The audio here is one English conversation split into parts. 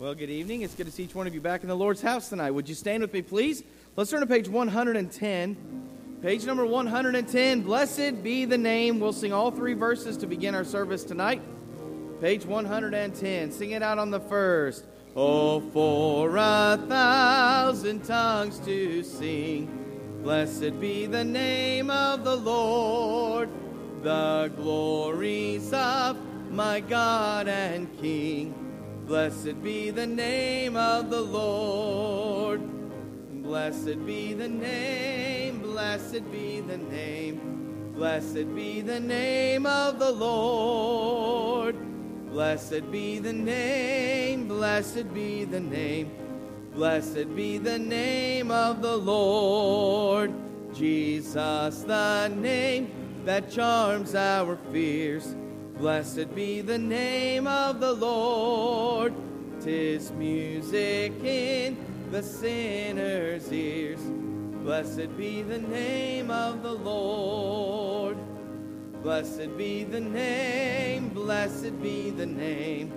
Well, good evening. It's good to see each one of you back in the Lord's house tonight. Would you stand with me, please? Let's turn to page 110. Page number 110. Blessed be the name. We'll sing all three verses to begin our service tonight. Page 110. Sing it out on the first. Oh, for a thousand tongues to sing. Blessed be the name of the Lord. The glories of my God and King. Blessed be the name of the Lord. Blessed be the name, blessed be the name, blessed be the name of the Lord. Blessed be the name, blessed be the name, blessed be the name of the Lord. Jesus, the name that charms our fears. Blessed be the name of the Lord. Tis music in the sinner's ears. Blessed be the name of the Lord. Blessed be the name, blessed be the name,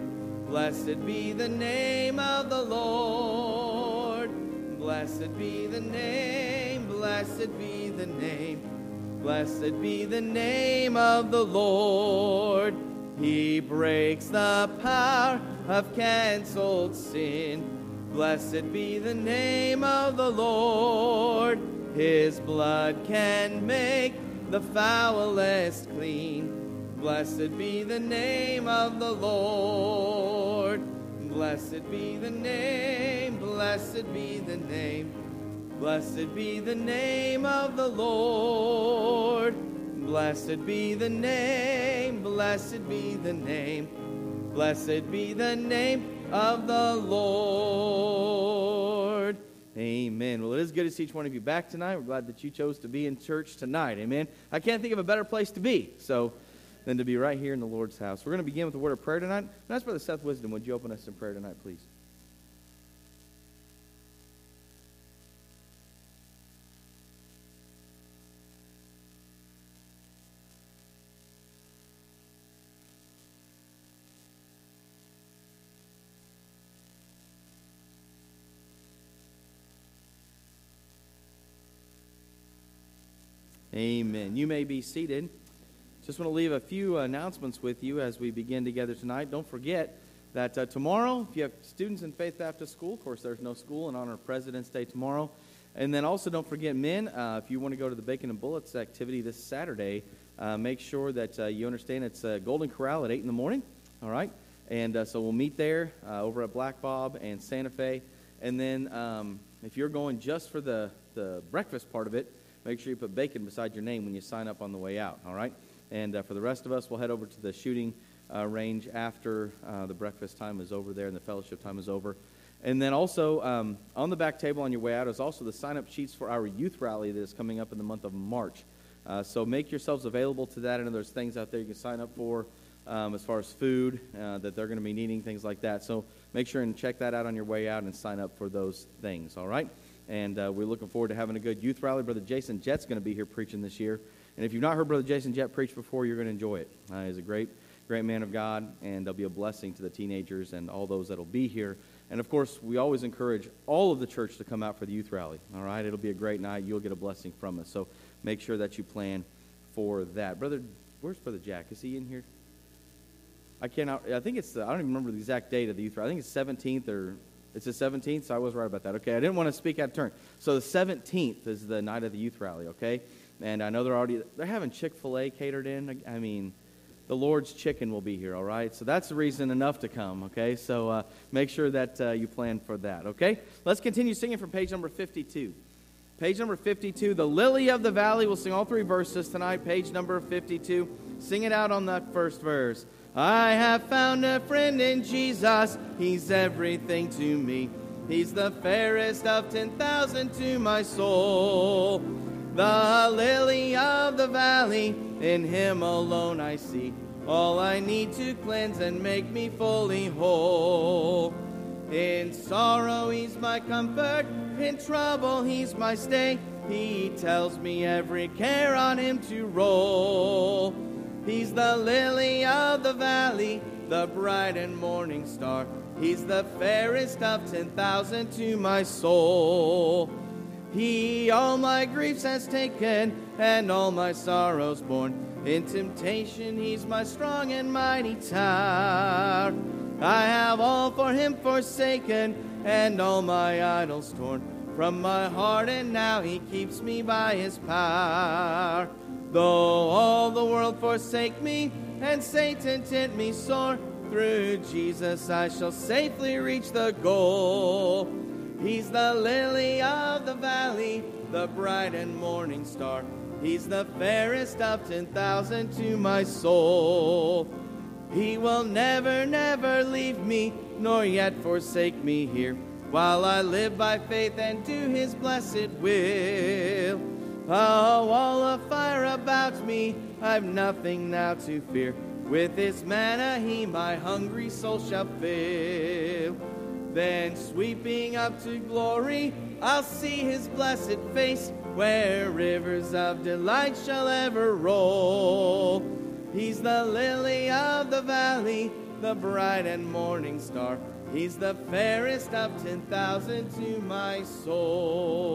blessed be the name of the Lord. Blessed be the name, blessed be the name. Blessed be the name of the Lord. He breaks the power of canceled sin. Blessed be the name of the Lord. His blood can make the foulest clean. Blessed be the name of the Lord. Blessed be the name, blessed be the name. Blessed be the name of the Lord. Blessed be the name, blessed be the name, blessed be the name of the Lord. Amen. Well, it is good to see each one of you back tonight. We're glad that you chose to be in church tonight. Amen. I can't think of a better place to be. So, than to be right here in the Lord's house. We're going to begin with a word of prayer tonight. And that's Brother Seth Wisdom. Would you open us in prayer tonight, please? Amen. You may be seated. Just want to leave a few announcements with you as we begin together tonight. Don't forget that uh, tomorrow, if you have students in Faith Baptist School, of course, there's no school in honor of President's Day tomorrow. And then also, don't forget, men, uh, if you want to go to the Bacon and Bullets activity this Saturday, uh, make sure that uh, you understand it's uh, Golden Corral at 8 in the morning. All right? And uh, so we'll meet there over at Black Bob and Santa Fe. And then um, if you're going just for the, the breakfast part of it, Make sure you put bacon beside your name when you sign up on the way out, all right? And uh, for the rest of us, we'll head over to the shooting uh, range after uh, the breakfast time is over there and the fellowship time is over. And then also um, on the back table on your way out is also the sign up sheets for our youth rally that is coming up in the month of March. Uh, so make yourselves available to that. And there's things out there you can sign up for um, as far as food uh, that they're going to be needing, things like that. So make sure and check that out on your way out and sign up for those things, all right? And uh, we're looking forward to having a good youth rally. Brother Jason Jett's going to be here preaching this year. And if you've not heard Brother Jason Jett preach before, you're going to enjoy it. Uh, he's a great, great man of God, and they'll be a blessing to the teenagers and all those that'll be here. And of course, we always encourage all of the church to come out for the youth rally. All right, it'll be a great night. You'll get a blessing from us. So make sure that you plan for that. Brother, where's Brother Jack? Is he in here? I cannot. I think it's. The, I don't even remember the exact date of the youth rally. I think it's 17th or it's the 17th, so I was right about that. Okay, I didn't want to speak out of turn. So the 17th is the night of the youth rally, okay? And I know they're already, they're having Chick-fil-A catered in. I mean, the Lord's chicken will be here, all right? So that's reason enough to come, okay? So uh, make sure that uh, you plan for that, okay? Let's continue singing from page number 52. Page number 52, The Lily of the Valley. We'll sing all three verses tonight. Page number 52. Sing it out on that first verse. I have found a friend in Jesus. He's everything to me. He's the fairest of 10,000 to my soul. The lily of the valley, in him alone I see. All I need to cleanse and make me fully whole. In sorrow, he's my comfort. In trouble, he's my stay. He tells me every care on him to roll. He's the lily of the valley, the bright and morning star. He's the fairest of ten thousand to my soul. He all my griefs has taken and all my sorrows borne. In temptation, he's my strong and mighty tower. I have all for him forsaken and all my idols torn from my heart, and now he keeps me by his power. Though all the world forsake me and Satan tempt me sore, through Jesus I shall safely reach the goal. He's the lily of the valley, the bright and morning star. He's the fairest of ten thousand to my soul. He will never, never leave me, nor yet forsake me here, while I live by faith and do his blessed will. A wall of fire about me, I've nothing now to fear. With his manna he my hungry soul shall fill. Then sweeping up to glory, I'll see his blessed face, where rivers of delight shall ever roll. He's the lily of the valley, the bright and morning star. He's the fairest of ten thousand to my soul.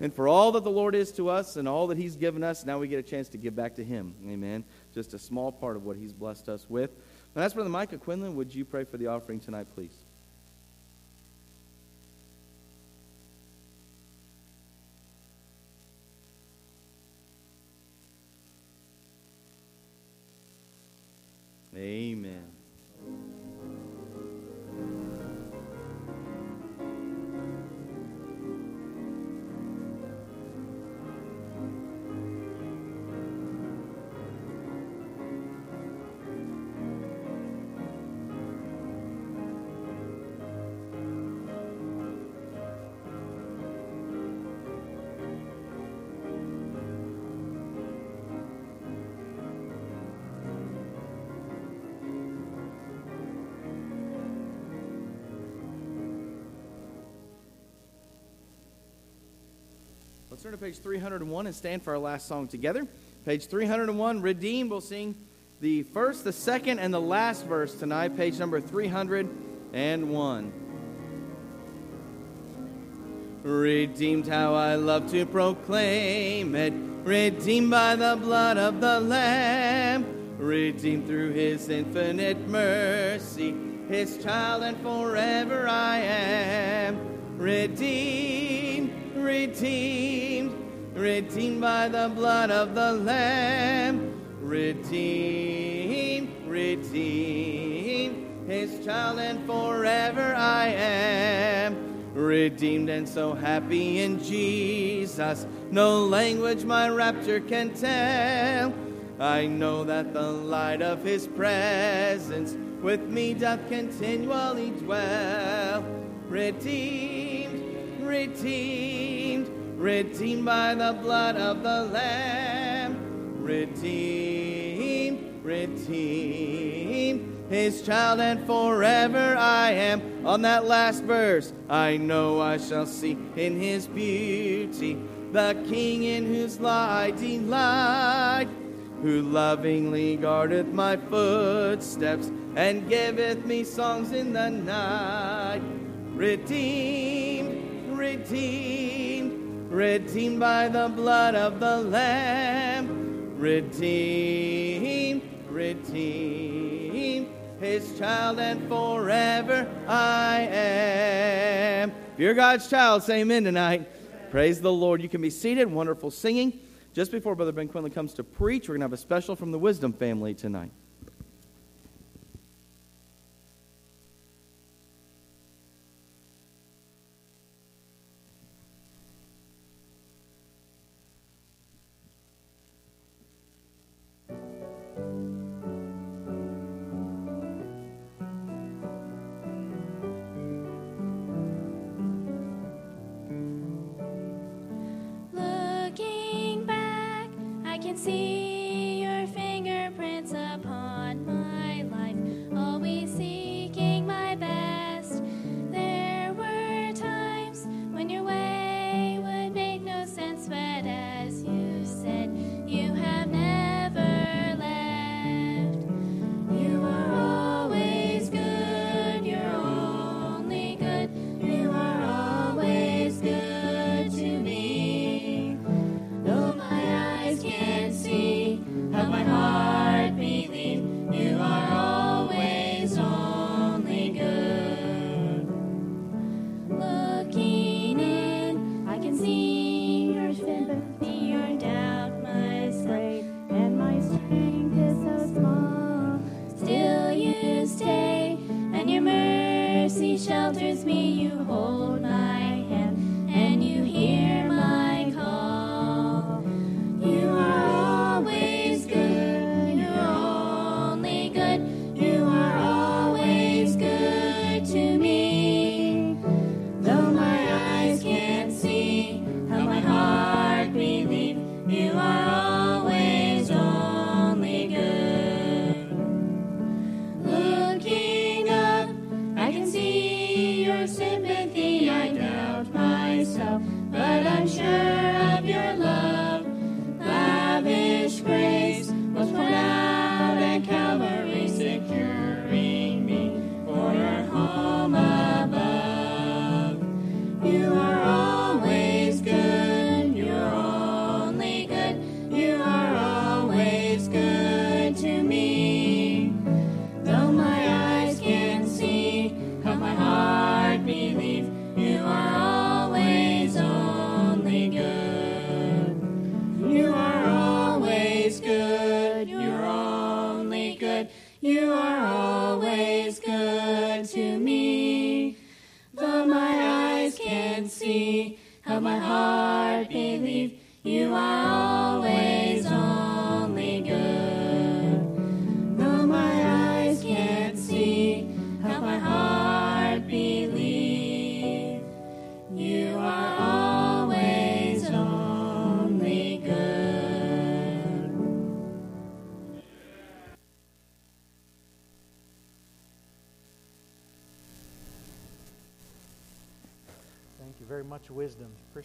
And for all that the Lord is to us and all that He's given us, now we get a chance to give back to Him. Amen. Just a small part of what He's blessed us with. And that's Brother Micah Quinlan. Would you pray for the offering tonight, please? Amen. Let's turn to page 301 and stand for our last song together. Page 301, Redeemed. We'll sing the first, the second, and the last verse tonight, page number 301. Redeemed, how I love to proclaim it. Redeemed by the blood of the Lamb. Redeemed through his infinite mercy. His child, and forever I am. Redeemed redeemed, redeemed by the blood of the Lamb, redeemed, redeemed, his child, and forever I am. Redeemed and so happy in Jesus, no language my rapture can tell. I know that the light of his presence with me doth continually dwell. Redeemed, redeemed, redeemed by the blood of the Lamb. Redeemed, redeemed, his child, and forever I am. On that last verse, I know I shall see in his beauty the King in whose law I delight, who lovingly guardeth my footsteps and giveth me songs in the night. Redeemed, redeemed, redeemed by the blood of the Lamb. Redeemed, redeemed, his child, and forever I am. If you're God's child, say amen tonight. Praise the Lord. You can be seated. Wonderful singing. Just before Brother Ben Quinlan comes to preach, we're going to have a special from the Wisdom family tonight.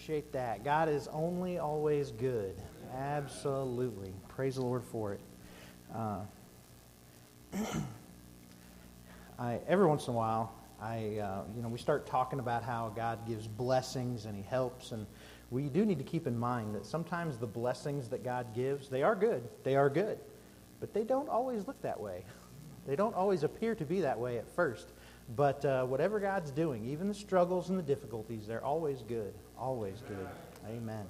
Appreciate that. God is only always good. Absolutely. Praise the Lord for it. Uh, I, every once in a while, I, uh, you know, we start talking about how God gives blessings and He helps, and we do need to keep in mind that sometimes the blessings that God gives, they are good. They are good, but they don't always look that way. They don't always appear to be that way at first. But uh, whatever God's doing, even the struggles and the difficulties, they're always good. Always good. Amen.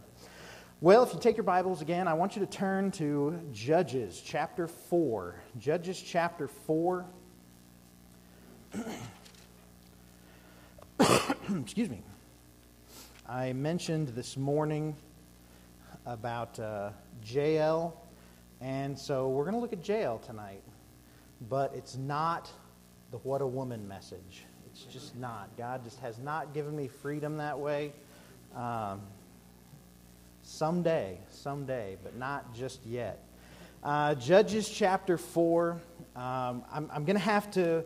Well, if you take your Bibles again, I want you to turn to Judges chapter 4. Judges chapter 4. Excuse me. I mentioned this morning about uh, and so we're going to look at Jael tonight. But it's not the what a woman message. It's just not. God just has not given me freedom that way. Um, someday, someday, but not just yet. Uh, Judges chapter 4. Um, I'm, I'm going to have to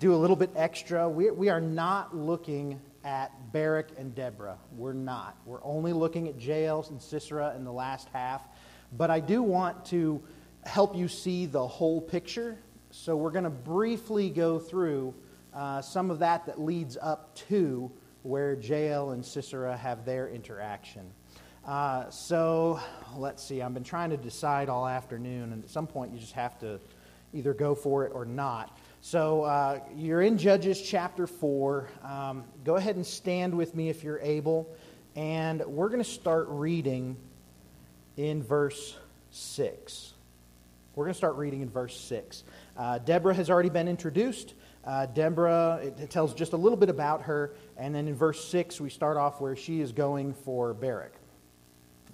do a little bit extra. We, we are not looking at Barak and Deborah. We're not. We're only looking at Jael and Sisera in the last half. But I do want to help you see the whole picture. So we're going to briefly go through uh, some of that that leads up to where Jael and Sisera have their interaction. Uh, so let's see. I've been trying to decide all afternoon, and at some point you just have to either go for it or not. So uh, you're in Judges chapter 4. Um, go ahead and stand with me if you're able. And we're going to start reading in verse 6. We're going to start reading in verse 6. Uh, Deborah has already been introduced. Uh, Deborah, it, it tells just a little bit about her. And then in verse 6, we start off where she is going for Barak.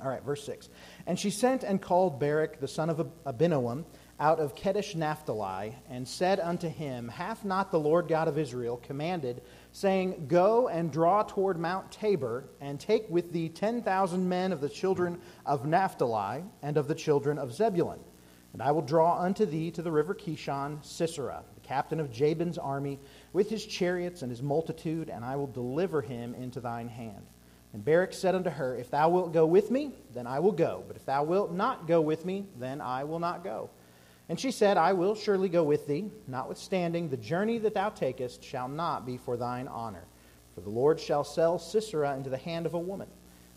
All right, verse 6. And she sent and called Barak, the son of Abinoam, out of Kedesh Naphtali, and said unto him, Hath not the Lord God of Israel commanded, saying, Go and draw toward Mount Tabor, and take with thee ten thousand men of the children of Naphtali, and of the children of Zebulun? And I will draw unto thee to the river Kishon Sisera, the captain of Jabin's army, with his chariots and his multitude, and I will deliver him into thine hand. And Barak said unto her, If thou wilt go with me, then I will go. But if thou wilt not go with me, then I will not go. And she said, I will surely go with thee, notwithstanding the journey that thou takest shall not be for thine honor. For the Lord shall sell Sisera into the hand of a woman.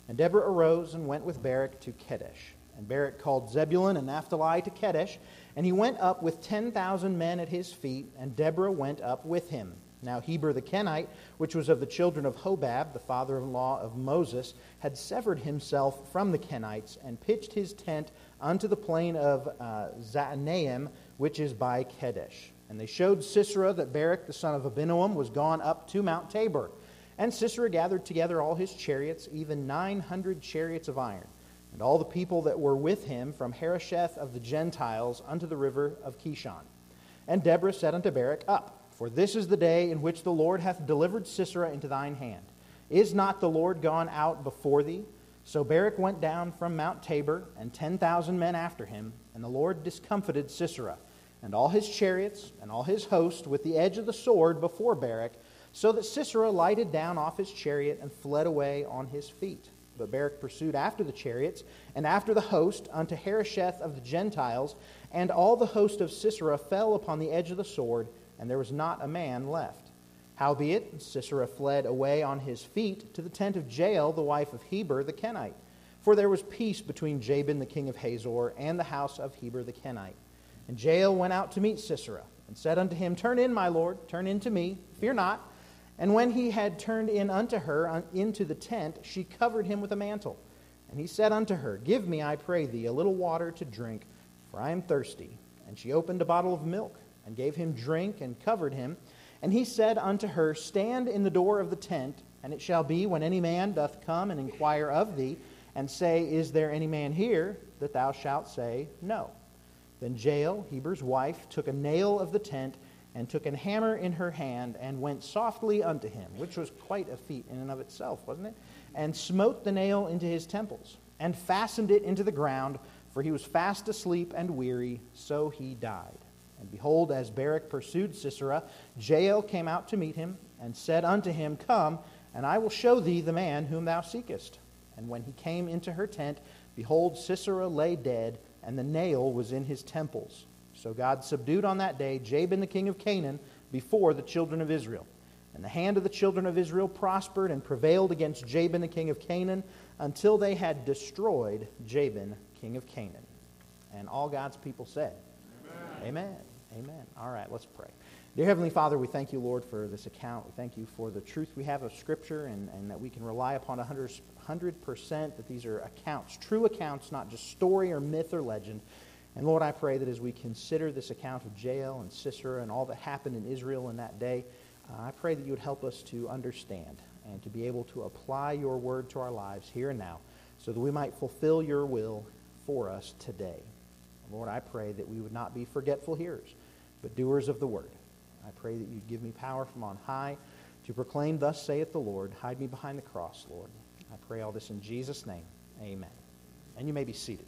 And Deborah arose and went with Barak to Kedesh. And Barak called Zebulun and Naphtali to Kedesh, and he went up with ten thousand men at his feet, and Deborah went up with him. Now Heber the Kenite, which was of the children of Hobab, the father-in-law of Moses, had severed himself from the Kenites, and pitched his tent unto the plain of uh, Zaanaim, which is by Kedesh. And they showed Sisera that Barak the son of Abinoam was gone up to Mount Tabor. And Sisera gathered together all his chariots, even 900 chariots of iron, and all the people that were with him from Harosheth of the Gentiles unto the river of Kishon. And Deborah said unto Barak, Up, for this is the day in which the Lord hath delivered Sisera into thine hand. Is not the Lord gone out before thee? So Barak went down from Mount Tabor, and ten thousand men after him, and the Lord discomfited Sisera and all his chariots and all his host with the edge of the sword before Barak, so that Sisera lighted down off his chariot and fled away on his feet. But Barak pursued after the chariots and after the host unto Harosheth of the Gentiles, and all the host of Sisera fell upon the edge of the sword, and there was not a man left. Howbeit, Sisera fled away on his feet to the tent of Jael, the wife of Heber the Kenite. For there was peace between Jabin the king of Hazor and the house of Heber the Kenite. And Jael went out to meet Sisera, and said unto him, Turn in, my lord, turn in to me, fear not. And when he had turned in unto her into the tent, she covered him with a mantle. And he said unto her, Give me, I pray thee, a little water to drink, for I am thirsty. And she opened a bottle of milk, and gave him drink, and covered him. And he said unto her, Stand in the door of the tent, and it shall be, when any man doth come and inquire of thee, and say, Is there any man here? that thou shalt say, No. Then Jael, Heber's wife, took a nail of the tent, and took an hammer in her hand, and went softly unto him, which was quite a feat in and of itself, wasn't it? And smote the nail into his temples, and fastened it into the ground, for he was fast asleep and weary, so he died. And behold, as Barak pursued Sisera, Jael came out to meet him, and said unto him, Come, and I will show thee the man whom thou seekest. And when he came into her tent, behold, Sisera lay dead, and the nail was in his temples. So God subdued on that day Jabin the king of Canaan before the children of Israel. And the hand of the children of Israel prospered and prevailed against Jabin the king of Canaan until they had destroyed Jabin king of Canaan. And all God's people said, Amen. Amen. Amen. All right, let's pray. Dear Heavenly Father, we thank you, Lord, for this account. We thank you for the truth we have of Scripture and, and that we can rely upon 100, 100% that these are accounts, true accounts, not just story or myth or legend. And Lord, I pray that as we consider this account of Jael and Sisera and all that happened in Israel in that day, uh, I pray that you would help us to understand and to be able to apply your word to our lives here and now so that we might fulfill your will for us today. Lord, I pray that we would not be forgetful hearers, but doers of the word. I pray that you'd give me power from on high to proclaim, Thus saith the Lord. Hide me behind the cross, Lord. I pray all this in Jesus' name. Amen. And you may be seated.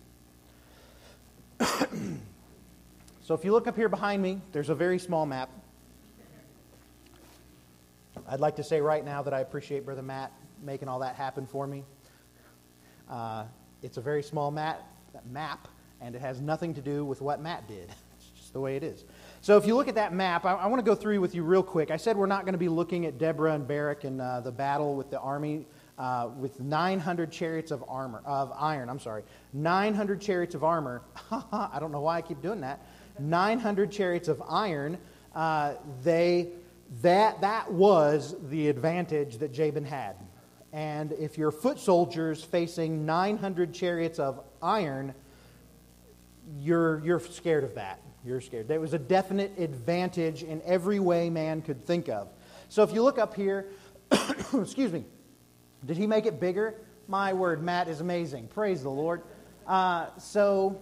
so if you look up here behind me, there's a very small map. I'd like to say right now that I appreciate Brother Matt making all that happen for me. Uh, it's a very small map, map, and it has nothing to do with what Matt did. It's just the way it is. So if you look at that map, I, I want to go through with you real quick. I said we're not going to be looking at Deborah and Barak and uh, the battle with the army uh, with 900 chariots of armor of iron. I'm sorry, 900 chariots of armor. I don't know why I keep doing that. 900 chariots of iron. Uh, they that that was the advantage that Jabin had. And if you're foot soldiers facing 900 chariots of iron, you're, you're scared of that. You're scared. There was a definite advantage in every way man could think of. So if you look up here, excuse me, did he make it bigger? My word, Matt is amazing. Praise the Lord. Uh, so,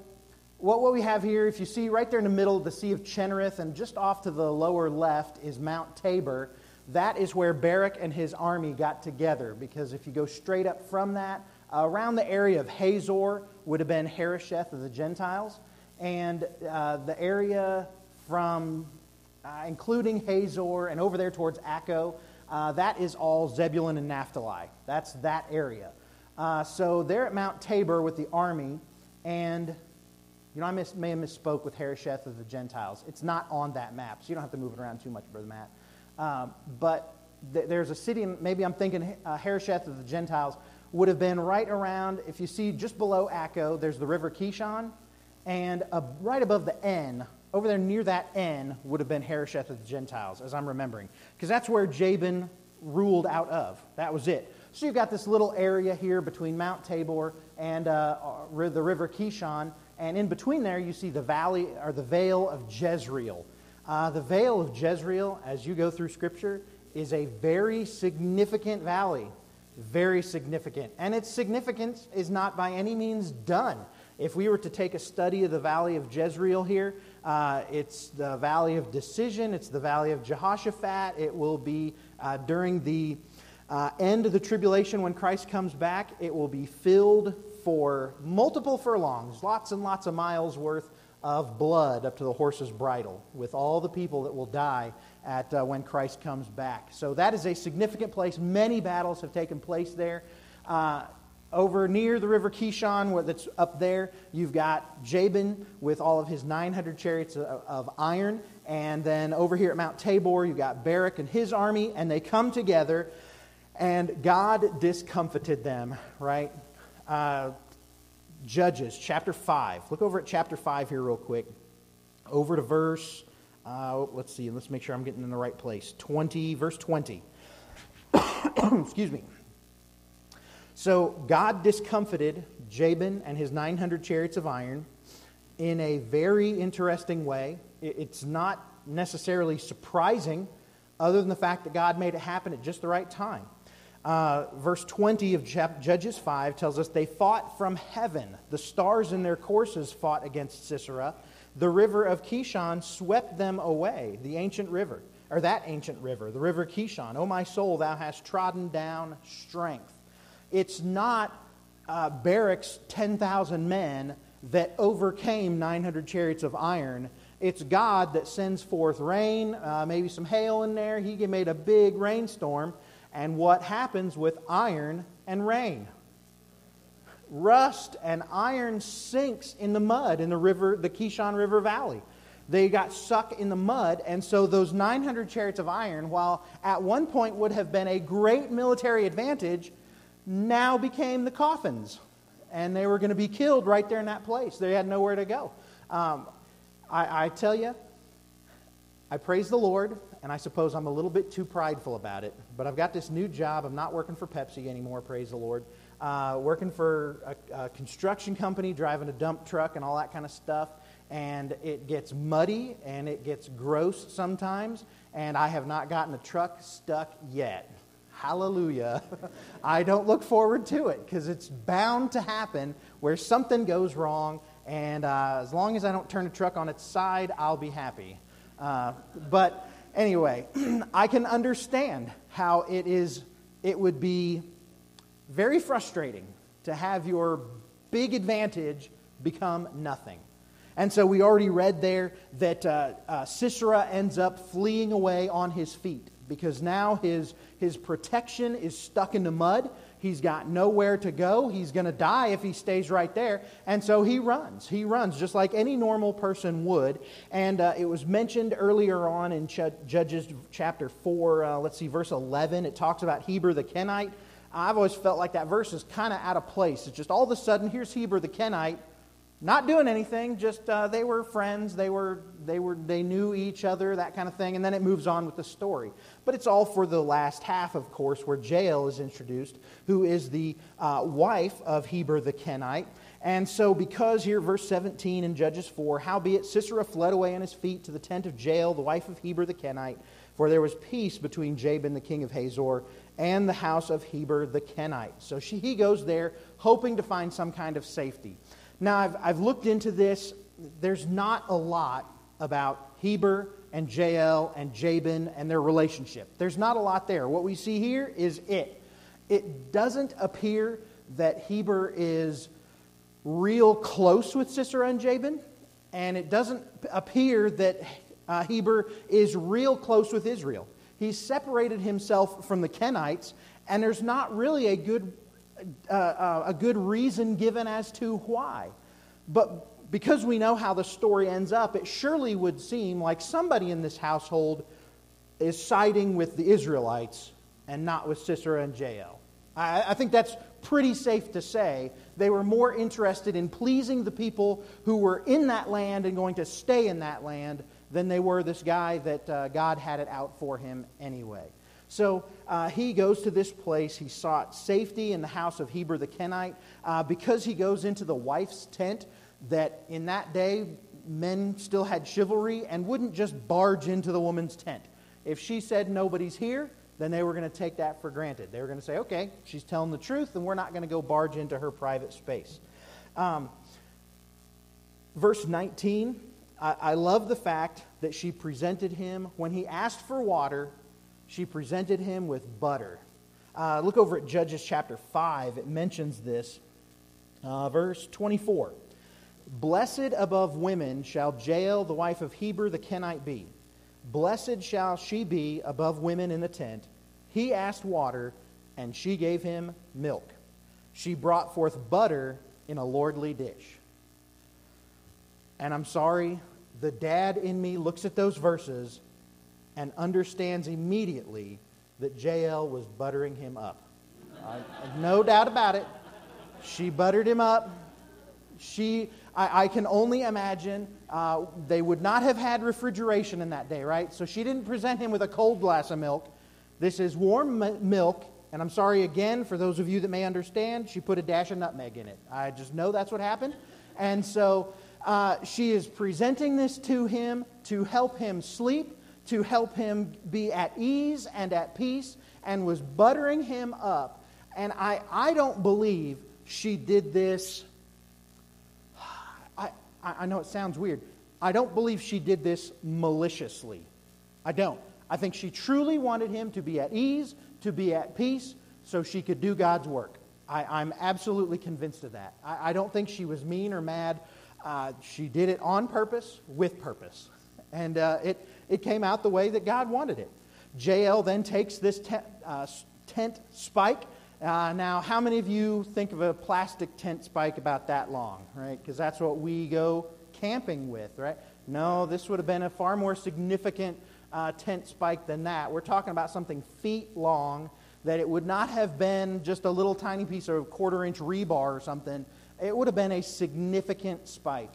what, what we have here, if you see right there in the middle, the Sea of Chinnereth, and just off to the lower left is Mount Tabor. That is where Barak and his army got together. Because if you go straight up from that, uh, around the area of Hazor would have been Harosheth of the Gentiles. And uh, the area from, uh, including Hazor and over there towards Akko, uh, that is all Zebulun and Naphtali. That's that area. Uh, so they're at Mount Tabor with the army, and you know I miss, may have misspoke with Harosheth of the Gentiles. It's not on that map, so you don't have to move it around too much, Brother Matt. Um, but th- there's a city, maybe I'm thinking uh, Harosheth of the Gentiles would have been right around, if you see just below Akko, there's the river Kishon, and uh, right above the N, over there near that N would have been Harosheth of the Gentiles, as I'm remembering, because that's where Jabin ruled out of. That was it. So you've got this little area here between Mount Tabor and uh, the river Kishon, and in between there you see the valley or the vale of Jezreel. Uh, the Vale of Jezreel, as you go through Scripture, is a very significant valley. Very significant. And its significance is not by any means done. If we were to take a study of the Valley of Jezreel here, uh, it's the Valley of Decision, it's the Valley of Jehoshaphat. It will be uh, during the uh, end of the tribulation when Christ comes back, it will be filled for multiple furlongs, lots and lots of miles worth of blood up to the horse's bridle, with all the people that will die at uh, when Christ comes back. So that is a significant place. Many battles have taken place there. Over near the river Kishon, that's up there, you've got Jabin with all of his 900 chariots of, of iron. And then over here at Mount Tabor, you've got Barak and his army, and they come together and God discomfited them, right? Uh, Judges chapter 5. Look over at chapter 5 here, real quick. Over to verse, uh, let's see, let's make sure I'm getting in the right place. 20, verse 20. Excuse me. So God discomfited Jabin and his 900 chariots of iron in a very interesting way. It's not necessarily surprising, other than the fact that God made it happen at just the right time. Uh, verse 20 of Judges 5 tells us they fought from heaven. The stars in their courses fought against Sisera. The river of Kishon swept them away, the ancient river, or that ancient river, the river Kishon. O my soul, thou hast trodden down strength. It's not uh, Barak's 10,000 men that overcame 900 chariots of iron. It's God that sends forth rain, uh, maybe some hail in there. He made a big rainstorm and what happens with iron and rain. Rust and iron sinks in the mud in the river, the Kishon River Valley. They got stuck in the mud, and so those 900 chariots of iron, while at one point would have been a great military advantage, now became the coffins. And they were going to be killed right there in that place. They had nowhere to go. Um, I, I tell you, I praise the Lord and I suppose I'm a little bit too prideful about it. But I've got this new job. I'm not working for Pepsi anymore, praise the Lord. Uh, working for a, a, construction company, driving a dump truck and all that kind of stuff. And it gets muddy and it gets gross sometimes. And I have not gotten a truck stuck yet. Hallelujah. I don't look forward to it because it's bound to happen where something goes wrong. And uh, as long as I don't turn the truck on its side, I'll be happy. Uh, but Anyway, I can understand how it is it would be very frustrating to have your big advantage become nothing. And so we already read there that uh, uh, Sisera ends up fleeing away on his feet because now his, his protection is stuck in the mud. He's got nowhere to go. He's going to die if he stays right there. And so he runs. He runs just like any normal person would. And uh, it was mentioned earlier on in Ch- Judges chapter 4, uh, let's see, verse 11. It talks about Heber the Kenite. I've always felt like that verse is kind of out of place. It's just all of a sudden, here's Heber the Kenite not doing anything just uh, they were friends they were they were they knew each other that kind of thing and then it moves on with the story. But it's all for the last half of course where jael is introduced who is the uh, wife of heber the kenite. And so because here verse 17 in judges 4 howbeit sisera fled away on his feet to the tent of jael the wife of heber the kenite for there was peace between jabin the king of hazor and the house of heber the kenite. So she, he goes there hoping to find some kind of safety now, I've, I've looked into this. There's not a lot about Heber and Jael and Jabin and their relationship. There's not a lot there. What we see here is it. It doesn't appear that Heber is real close with Sisera and Jabin, and it doesn't appear that uh, Heber is real close with Israel. He's separated himself from the Kenites, and there's not really a good a good reason given as to why. But because we know how the story ends up, it surely would seem like somebody in this household is siding with the Israelites and not with Sisera and Jael. I, I think that's pretty safe to say. They were more interested in pleasing the people who were in that land and going to stay in that land than they were this guy that uh, God had it out for him anyway. So uh, he goes to this place. He sought safety in the house of Heber the Kenite uh, because he goes into the wife's tent. That in that day, men still had chivalry and wouldn't just barge into the woman's tent. If she said nobody's here, then they were going to take that for granted. They were going to say, okay, she's telling the truth, and we're not going to go barge into her private space. Um, verse 19, I, I love the fact that she presented him, when he asked for water, she presented him with butter. Uh, look over at Judges chapter 5, it mentions this. Uh, verse 24 Blessed above women shall Jael, the wife of Heber the Kenite, be. Blessed shall she be above women in the tent. He asked water, and she gave him milk. She brought forth butter in a lordly dish. And I'm sorry, the dad in me looks at those verses and understands immediately that Jael was buttering him up. No doubt about it. She buttered him up. She, I, I can only imagine uh, they would not have had refrigeration in that day, right? So she didn't present him with a cold glass of milk. This is warm m- milk, and I'm sorry again for those of you that may understand, she put a dash of nutmeg in it. I just know that's what happened. And so uh, she is presenting this to him to help him sleep, to help him be at ease and at peace, and was buttering him up. And I, I don't believe she did this. I, I know it sounds weird. I don't believe she did this maliciously. I don't. I think she truly wanted him to be at ease, to be at peace, so she could do God's work. I, am absolutely convinced of that. I, I, don't think she was mean or mad. Uh, she did it on purpose, with purpose. And uh, it, it came out the way that God wanted it. Jael then takes this tent, uh, tent spike uh, now, how many of you think of a plastic tent spike about that long, right? Because that's what we go camping with, right? No, this would have been a far more significant uh, tent spike than that. We're talking about something feet long that it would not have been just a little tiny piece of quarter inch rebar or something. It would have been a significant spike.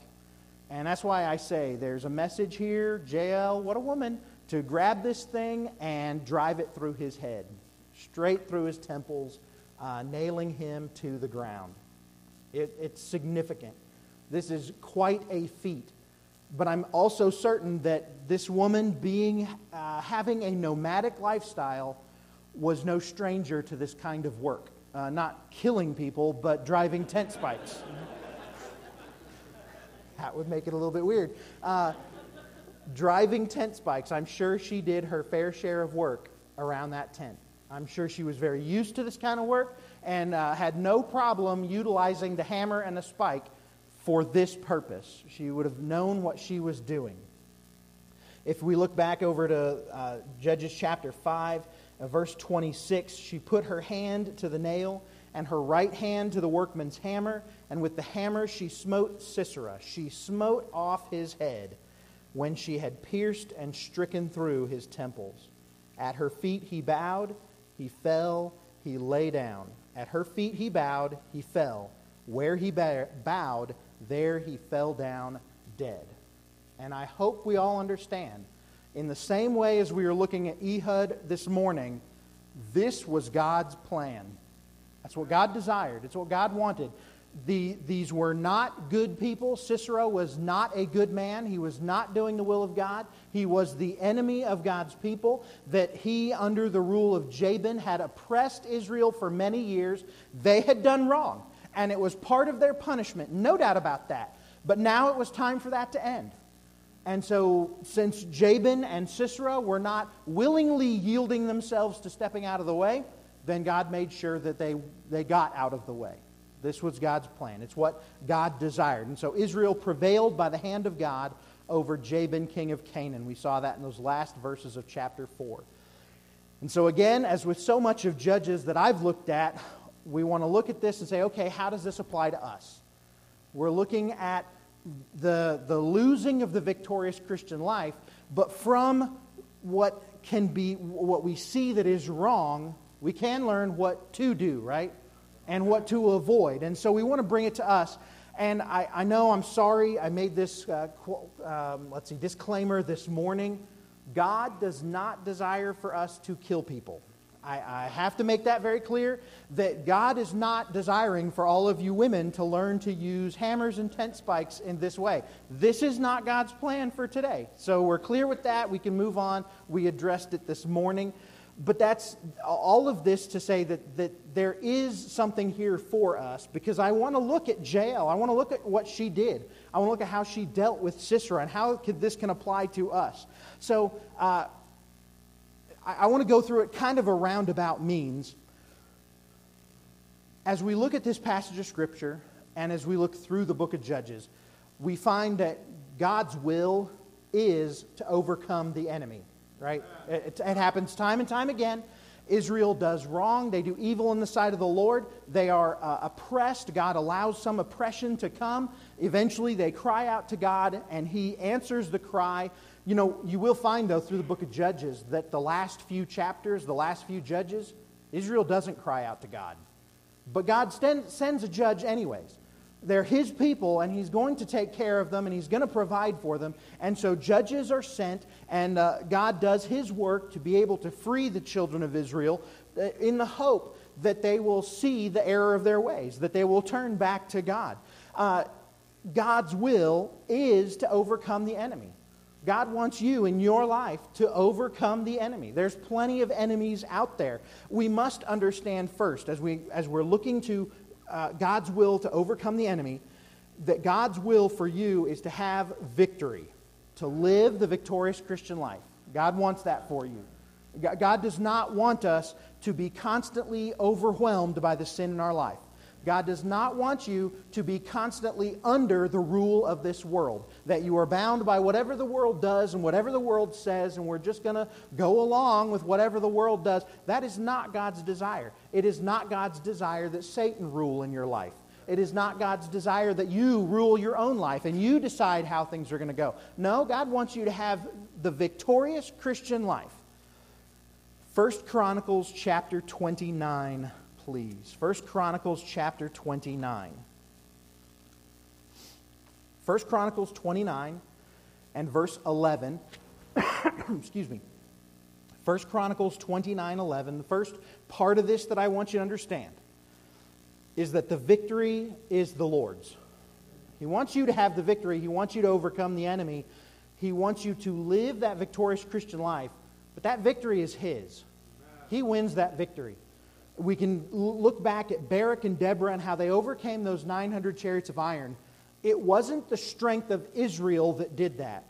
And that's why I say there's a message here, Jael, what a woman, to grab this thing and drive it through his head, straight through his temples uh, nailing him to the ground. It, it's significant. This is quite a feat. But I'm also certain that this woman, being uh, having a nomadic lifestyle, was no stranger to this kind of work. Uh, not killing people, but driving tent spikes. That would make it a little bit weird. Uh, driving tent spikes, I'm sure she did her fair share of work around that tent. I'm sure she was very used to this kind of work and uh, had no problem utilizing the hammer and the spike for this purpose. She would have known what she was doing. If we look back over to uh, Judges chapter 5, uh, verse 26, she put her hand to the nail and her right hand to the workman's hammer, and with the hammer she smote Sisera. She smote off his head when she had pierced and stricken through his temples. At her feet he bowed he fell, he lay down. At her feet he bowed, he fell. Where he bowed, there he fell down dead. And I hope we all understand. In the same way as we were looking at Ehud this morning, this was God's plan. That's what God desired. It's what God wanted the, these were not good people. Sisera was not a good man. He was not doing the will of God. He was the enemy of God's people. That he, under the rule of Jabin, had oppressed Israel for many years. They had done wrong, and it was part of their punishment. No doubt about that. But now it was time for that to end. And so, since Jabin and Sisera were not willingly yielding themselves to stepping out of the way, then God made sure that they, they got out of the way. This was God's plan. It's what God desired. And so Israel prevailed by the hand of God over Jabin, king of Canaan. We saw that in those last verses of chapter 4. And so, again, as with so much of Judges that I've looked at, we want to look at this and say, okay, how does this apply to us? We're looking at the, the losing of the victorious Christian life, but from what can be, what we see that is wrong, we can learn what to do, right? and what to avoid. And so we want to bring it to us. And I, I know I'm sorry I made this, uh, um, let's see, disclaimer this morning. God does not desire for us to kill people. I, I have to make that very clear that God is not desiring for all of you women to learn to use hammers and tent spikes in this way. This is not God's plan for today. So we're clear with that. We can move on. We addressed it this morning. But that's all of this to say that, that there is something here for us because I want to look at Jael. I want to look at what she did. I want to look at how she dealt with Sisera and how could, this can apply to us. So uh, I, I want to go through it kind of a roundabout means. As we look at this passage of Scripture and as we look through the book of Judges, we find that God's will is to overcome the enemy right? It, it, happens time and time again. Israel does wrong. They do evil in the sight of the Lord. They are uh, oppressed. God allows some oppression to come. Eventually, they cry out to God, and He answers the cry. You know, you will find, though, through the book of Judges, that the last few chapters, the last few judges, Israel doesn't cry out to God. But God sends a judge, anyways they're his people and he's going to take care of them and he's going to provide for them and so judges are sent and uh, god does his work to be able to free the children of israel uh, in the hope that they will see the error of their ways that they will turn back to god uh, god's will is to overcome the enemy God wants you in your life to overcome the enemy. There's plenty of enemies out there. We must understand first, as, we, as we're looking to uh, God's will to overcome the enemy, that God's will for you is to have victory, to live the victorious Christian life. God wants that for you. God does not want us to be constantly overwhelmed by the sin in our life. God does not want you to be constantly under the rule of this world, that you are bound by whatever the world does and whatever the world says, and we're just going to go along with whatever the world does. That is not God's desire. It is not God's desire that Satan rule in your life. It is not God's desire that you rule your own life and you decide how things are going to go. No, God wants you to have the victorious Christian life. First Chronicles chapter 29 please. First Chronicles chapter 29. First Chronicles 29 and verse 11. Excuse me. First Chronicles 29 11. The first part of this that I want you to understand is that the victory is the Lord's. He wants you to have the victory, He wants you to overcome the enemy. He wants you to live that victorious Christian life, but that victory is His. He wins that victory we can look back at Barak and Deborah and how they overcame those 900 chariots of iron. It wasn't the strength of Israel that did that.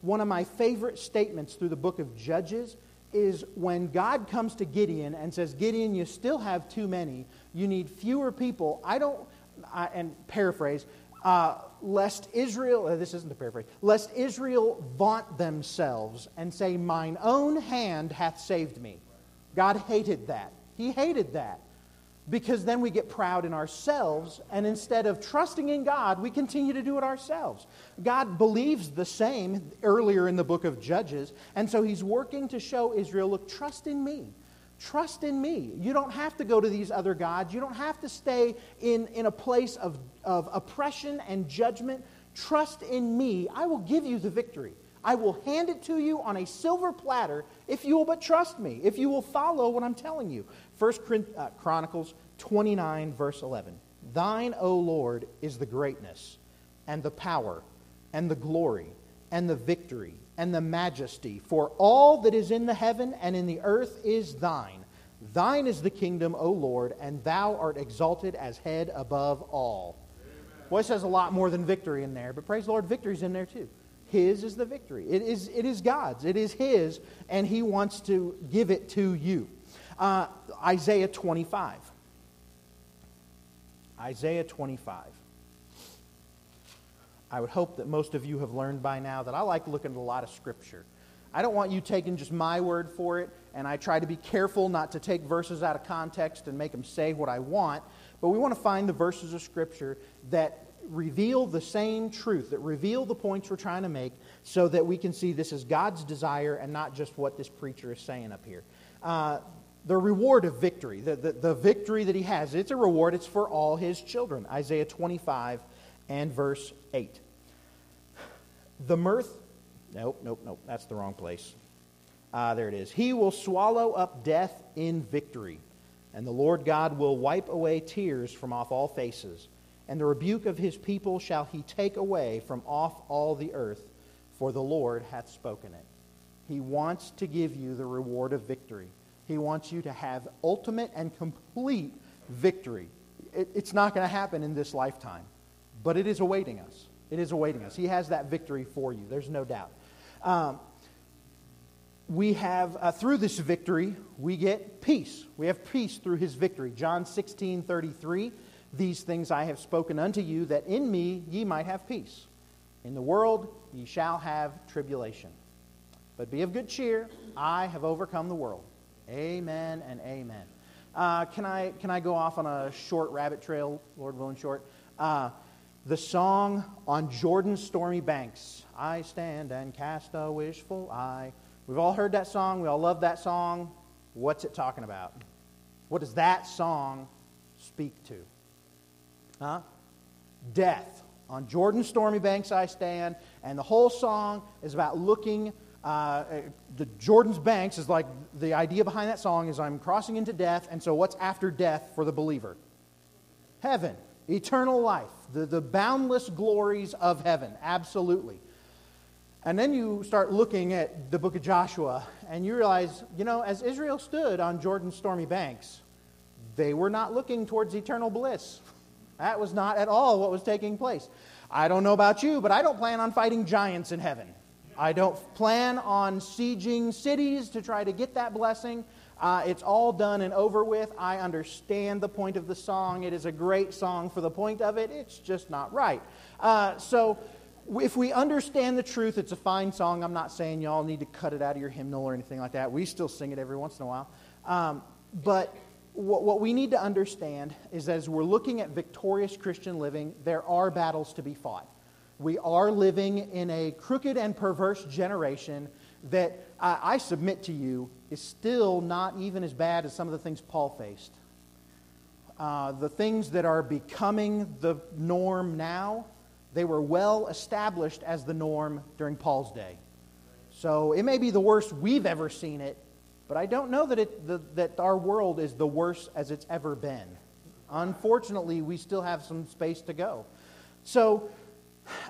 One of my favorite statements through the book of Judges is when God comes to Gideon and says, Gideon, you still have too many. You need fewer people. I don't, I, and paraphrase, uh, lest Israel, uh, this isn't a paraphrase, lest Israel vaunt themselves and say, Mine own hand hath saved me. God hated that. He hated that because then we get proud in ourselves, and instead of trusting in God, we continue to do it ourselves. God believes the same earlier in the book of Judges, and so he's working to show Israel look, trust in me. Trust in me. You don't have to go to these other gods. You don't have to stay in, in a place of, of oppression and judgment. Trust in me. I will give you the victory. I will hand it to you on a silver platter if you will but trust me, if you will follow what I'm telling you. First uh, Chronicles 29, verse 11. Thine, O Lord, is the greatness, and the power, and the glory, and the victory, and the majesty, for all that is in the heaven and in the earth is thine. Thine is the kingdom, O Lord, and thou art exalted as head above all. Amen. Boy, it says a lot more than victory in there, but praise the Lord, victory's in there too. His is the victory. It is, it is God's. It is His, and He wants to give it to you. Uh, Isaiah 25. Isaiah 25. I would hope that most of you have learned by now that I like looking at a lot of Scripture. I don't want you taking just my word for it, and I try to be careful not to take verses out of context and make them say what I want. But we want to find the verses of Scripture that reveal the same truth, that reveal the points we're trying to make, so that we can see this is God's desire and not just what this preacher is saying up here. Uh, the reward of victory, the, the, the victory that he has, it's a reward, it's for all his children. Isaiah 25 and verse 8. The mirth, nope, nope, nope, that's the wrong place. Uh, there it is. He will swallow up death in victory, and the Lord God will wipe away tears from off all faces, and the rebuke of his people shall he take away from off all the earth, for the Lord hath spoken it. He wants to give you the reward of victory. He wants you to have ultimate and complete victory. It, it's not going to happen in this lifetime, but it is awaiting us. It is awaiting us. He has that victory for you. There's no doubt. Um, we have, uh, through this victory, we get peace. We have peace through his victory. John 16, 33, these things I have spoken unto you, that in me ye might have peace. In the world ye shall have tribulation. But be of good cheer, I have overcome the world. Amen and amen. Uh, can, I, can I go off on a short rabbit trail, Lord willing, short? Uh, the song on Jordan's stormy banks I stand and cast a wishful eye. We've all heard that song. We all love that song. What's it talking about? What does that song speak to? Huh? Death. On Jordan's stormy banks I stand. And the whole song is about looking. Uh, the Jordan's banks is like the idea behind that song is I'm crossing into death. And so what's after death for the believer? Heaven, eternal life, the, the boundless glories of heaven. Absolutely. And then you start looking at the book of Joshua, and you realize, you know, as Israel stood on Jordan's stormy banks, they were not looking towards eternal bliss. That was not at all what was taking place. I don't know about you, but I don't plan on fighting giants in heaven. I don't plan on sieging cities to try to get that blessing. Uh, it's all done and over with. I understand the point of the song. It is a great song for the point of it. It's just not right. Uh, so if we understand the truth, it's a fine song. I'm not saying y'all need to cut it out of your hymnal or anything like that. We still sing it every once in a while. Um, but what, what we need to understand is that as we're looking at victorious Christian living, there are battles to be fought. We are living in a crooked and perverse generation that I, I submit to you is still not even as bad as some of the things Paul faced. Uh, the things that are becoming the norm now they were well established as the norm during Paul's day. So it may be the worst we've ever seen it, but I don't know that, it, the, that our world is the worst as it's ever been. Unfortunately, we still have some space to go. So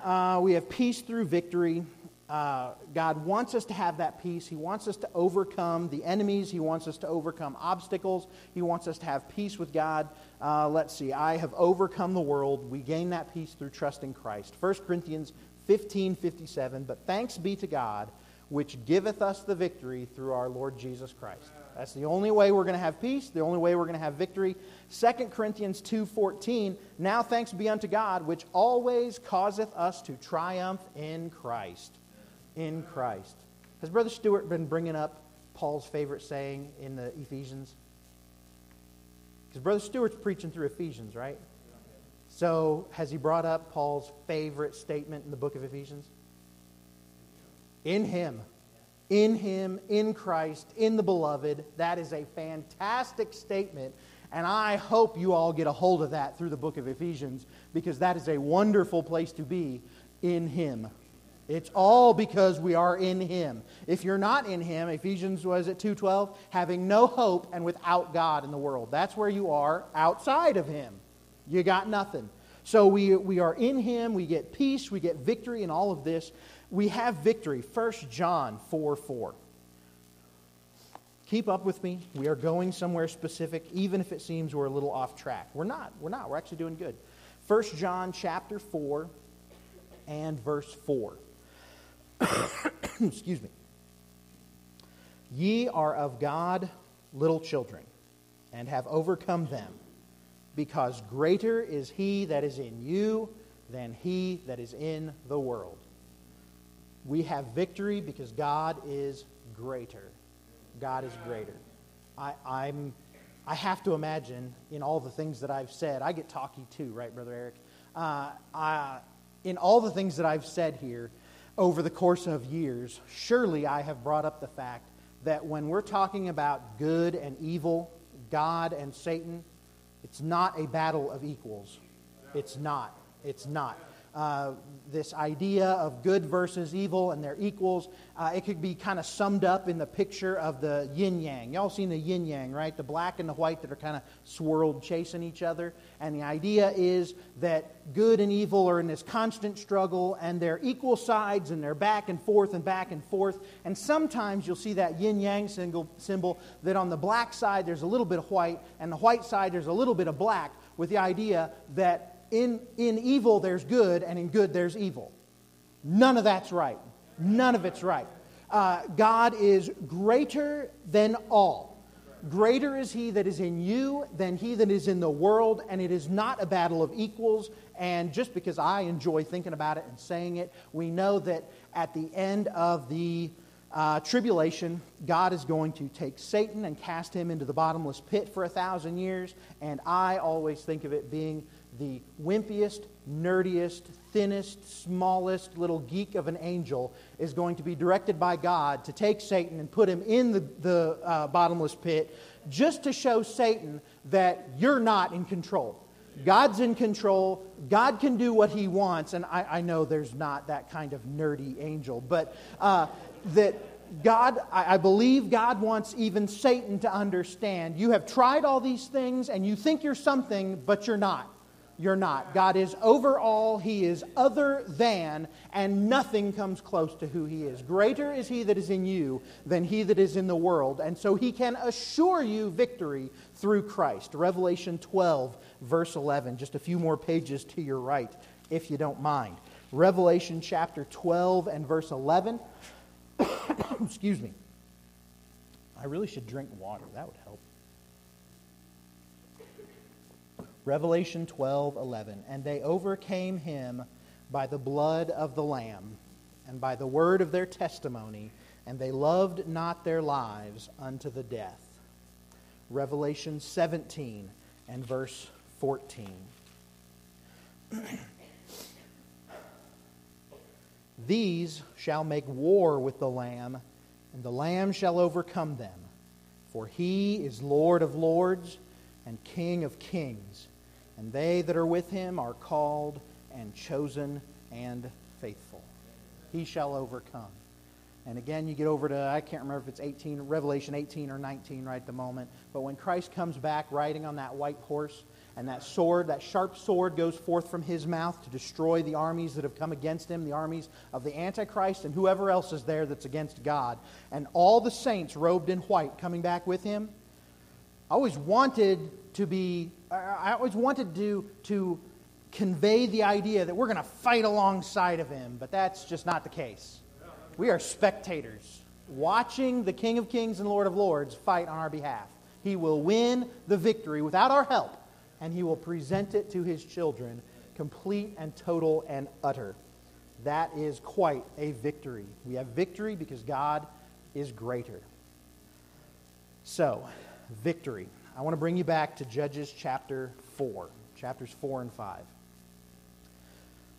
uh, we have peace through victory. Uh, God wants us to have that peace. He wants us to overcome the enemies. He wants us to overcome obstacles. He wants us to have peace with God. Uh, let's see. I have overcome the world. We gain that peace through trusting Christ. 1 Corinthians 15 57. But thanks be to God, which giveth us the victory through our Lord Jesus Christ. That's the only way we're going to have peace, the only way we're going to have victory. 2 Corinthians 2:14 Now thanks be unto God which always causeth us to triumph in Christ. In Christ. Has brother Stewart been bringing up Paul's favorite saying in the Ephesians? Because Brother Stewart's preaching through Ephesians, right? So, has he brought up Paul's favorite statement in the book of Ephesians? In him. In him, in Christ, in the beloved. That is a fantastic statement. And I hope you all get a hold of that through the book of Ephesians because that is a wonderful place to be in him. It's all because we are in him. If you're not in him, Ephesians was at 2:12, having no hope and without God in the world. That's where you are outside of him. You got nothing. So we, we are in him, we get peace, we get victory in all of this. We have victory. 1 John 4 4. Keep up with me. We are going somewhere specific, even if it seems we're a little off track. We're not. We're not. We're actually doing good. 1 John chapter 4 and verse 4. Excuse me. Ye are of God little children, and have overcome them, because greater is he that is in you than he that is in the world. We have victory because God is greater. God is greater. I, I'm, I have to imagine in all the things that I've said, I get talky too, right, Brother Eric? Uh, I, in all the things that I've said here, over the course of years, surely I have brought up the fact that when we're talking about good and evil, God and Satan, it's not a battle of equals. It's not. It's not. Uh, this idea of good versus evil and their equals. Uh, it could be kind of summed up in the picture of the yin yang. Y'all seen the yin yang, right? The black and the white that are kind of swirled chasing each other. And the idea is that good and evil are in this constant struggle and they're equal sides and they're back and forth and back and forth. And sometimes you'll see that yin yang symbol that on the black side there's a little bit of white and the white side there's a little bit of black with the idea that in, in evil there's good, and in good there's evil. None of that's right. None of it's right. Uh, God is greater than all. Greater is he that is in you than he that is in the world, and it is not a battle of equals. And just because I enjoy thinking about it and saying it, we know that at the end of the uh, tribulation, God is going to take Satan and cast him into the bottomless pit for a thousand years. And I always think of it being the wimpiest, nerdiest, thinnest, smallest little geek of an angel is going to be directed by God to take Satan and put him in the, the uh, bottomless pit just to show Satan that you're not in control. God's in control. God can do what he wants. And I, I know there's not that kind of nerdy angel, but uh, that God, I, I believe God wants even Satan to understand you have tried all these things and you think you're something, but you're not you're not. God is over all, He is other than, and nothing comes close to who He is. Greater is He that is in you than He that is in the world, and so He can assure you victory through Christ. Revelation 12, verse 11, just a few more pages to your right, if you don't mind. Revelation chapter 12 and verse 11. Excuse me. I really should drink water. That would help. Revelation 12, 11. And they overcame him by the blood of the Lamb and by the word of their testimony, and they loved not their lives unto the death. Revelation 17 and verse 14. These shall make war with the Lamb, and the Lamb shall overcome them. For he is Lord of lords and King of kings and they that are with him are called and chosen and faithful. He shall overcome. And again, you get over to, I can't remember if it's 18, Revelation 18 or 19 right at the moment. But when Christ comes back riding on that white horse, and that sword, that sharp sword, goes forth from his mouth to destroy the armies that have come against him, the armies of the Antichrist and whoever else is there that's against God. And all the saints robed in white coming back with him. I always wanted to be I always wanted to, to convey the idea that we're going to fight alongside of him, but that's just not the case. We are spectators watching the King of Kings and Lord of Lords fight on our behalf. He will win the victory without our help, and he will present it to his children, complete and total and utter. That is quite a victory. We have victory because God is greater. So, victory. I want to bring you back to Judges chapter 4, chapters 4 and 5.